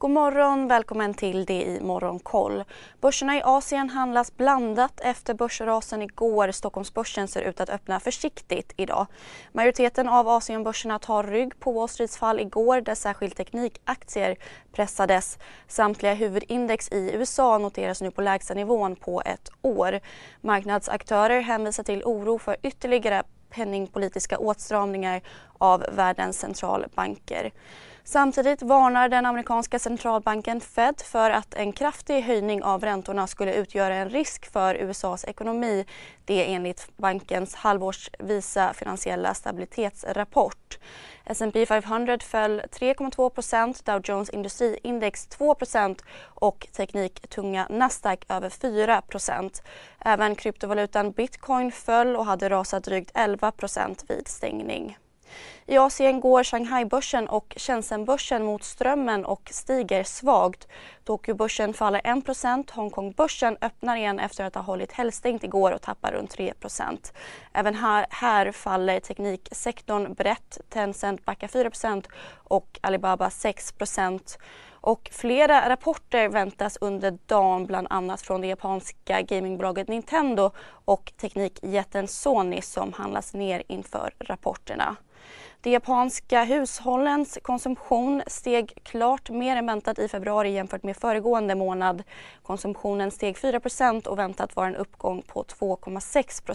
God morgon, välkommen till det i Morgonkoll. Börserna i Asien handlas blandat efter börsrasen igår. Stockholmsbörsen ser ut att öppna försiktigt idag. Majoriteten av Asienbörserna tar rygg på Wall Streets fall igår där särskilt teknikaktier pressades. Samtliga huvudindex i USA noteras nu på lägsta nivån på ett år. Marknadsaktörer hänvisar till oro för ytterligare penningpolitiska åtstramningar av världens centralbanker. Samtidigt varnar den amerikanska centralbanken Fed för att en kraftig höjning av räntorna skulle utgöra en risk för USAs ekonomi. Det är enligt bankens halvårsvisa finansiella stabilitetsrapport. S&P 500 föll 3,2% Dow Jones industriindex 2% och tekniktunga Nasdaq över 4% Även kryptovalutan bitcoin föll och hade rasat drygt 11 vid stängning. I Asien går Shanghai-börsen och Shenzhen-börsen mot strömmen och stiger svagt. Tokyo-börsen faller 1 Hongkong-börsen öppnar igen efter att ha hållit helgstängt igår och tappar runt 3% Även här, här faller tekniksektorn brett. Tencent backar 4% och Alibaba 6 och flera rapporter väntas under dagen bland annat från det japanska gamingbolaget Nintendo och teknikjätten Sony som handlas ner inför rapporterna. De japanska hushållens konsumtion steg klart mer än väntat i februari jämfört med föregående månad. Konsumtionen steg 4% och väntat var en uppgång på 2,6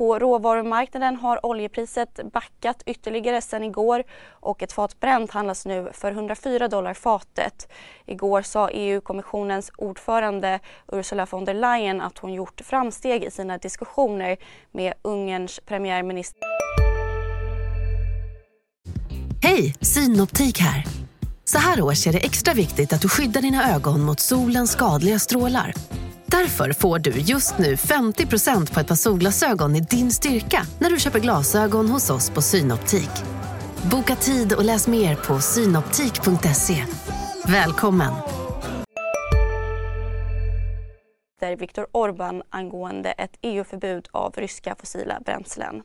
på råvarumarknaden har oljepriset backat ytterligare sedan igår och ett fat Brent handlas nu för 104 dollar fatet. Igår sa EU-kommissionens ordförande Ursula von der Leyen att hon gjort framsteg i sina diskussioner med Ungerns premiärminister. Hej, Synoptik här. Så här års är det extra viktigt att du skyddar dina ögon mot solens skadliga strålar. Därför får du just nu 50% på ett par solglasögon i din styrka när du köper glasögon hos oss på Synoptik. Boka tid och läs mer på synoptik.se. Välkommen! Viktor Orbán angående ett EU-förbud av ryska fossila bränslen.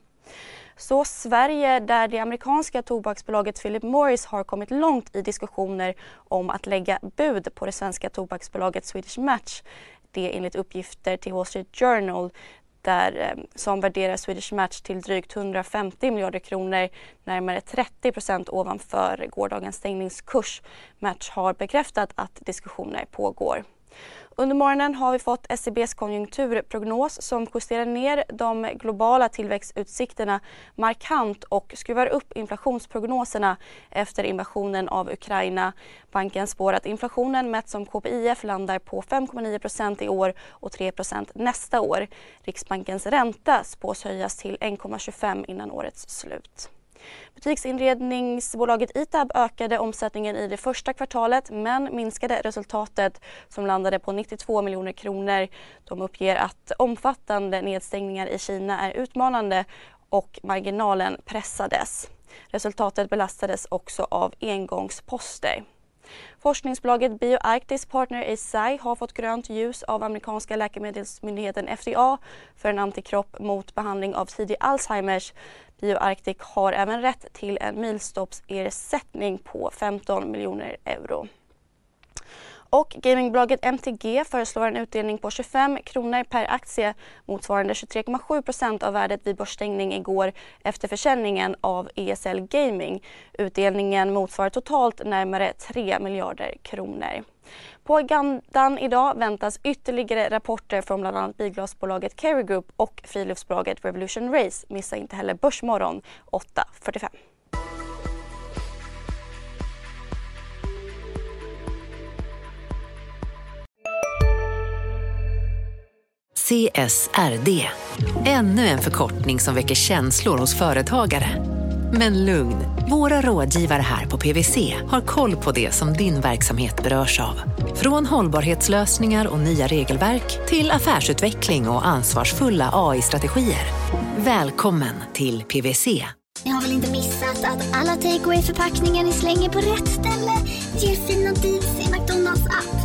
Så Sverige, där det amerikanska tobaksbolaget Philip Morris har kommit långt i diskussioner om att lägga bud på det svenska tobaksbolaget Swedish Match. Det enligt uppgifter till Wall Street Journal där, eh, som värderar Swedish Match till drygt 150 miljarder kronor, närmare 30 procent ovanför gårdagens stängningskurs. Match har bekräftat att diskussioner pågår. Under morgonen har vi fått SCBs konjunkturprognos som justerar ner de globala tillväxtutsikterna markant och skruvar upp inflationsprognoserna efter invasionen av Ukraina. Banken spår att inflationen mätt som KPIF landar på 5,9% i år och 3% nästa år. Riksbankens ränta spås höjas till 1,25 innan årets slut. Butiksinredningsbolaget Itab ökade omsättningen i det första kvartalet men minskade resultatet som landade på 92 miljoner kronor. De uppger att omfattande nedstängningar i Kina är utmanande och marginalen pressades. Resultatet belastades också av engångsposter. Forskningsbolaget BioArctis partner Eisai har fått grönt ljus av amerikanska läkemedelsmyndigheten FDA för en antikropp mot behandling av tidig Alzheimers. BioArctic har även rätt till en milstoppsersättning på 15 miljoner euro. Och gamingbolaget MTG föreslår en utdelning på 25 kronor per aktie motsvarande 23,7 procent av värdet vid börsstängning igår efter försäljningen av ESL Gaming. Utdelningen motsvarar totalt närmare 3 miljarder kronor. På agendan idag väntas ytterligare rapporter från bland annat bilglasbolaget Kerry Group och friluftsbolaget Revolution Race. Missa inte heller Börsmorgon 8.45. CSRD. Ännu en förkortning som väcker känslor hos företagare. Men lugn, våra rådgivare här på PWC har koll på det som din verksamhet berörs av. Från hållbarhetslösningar och nya regelverk till affärsutveckling och ansvarsfulla AI-strategier. Välkommen till PWC. Ni har väl inte missat att alla takeaway förpackningar ni slänger på rätt ställe ger fina deals i McDonalds app.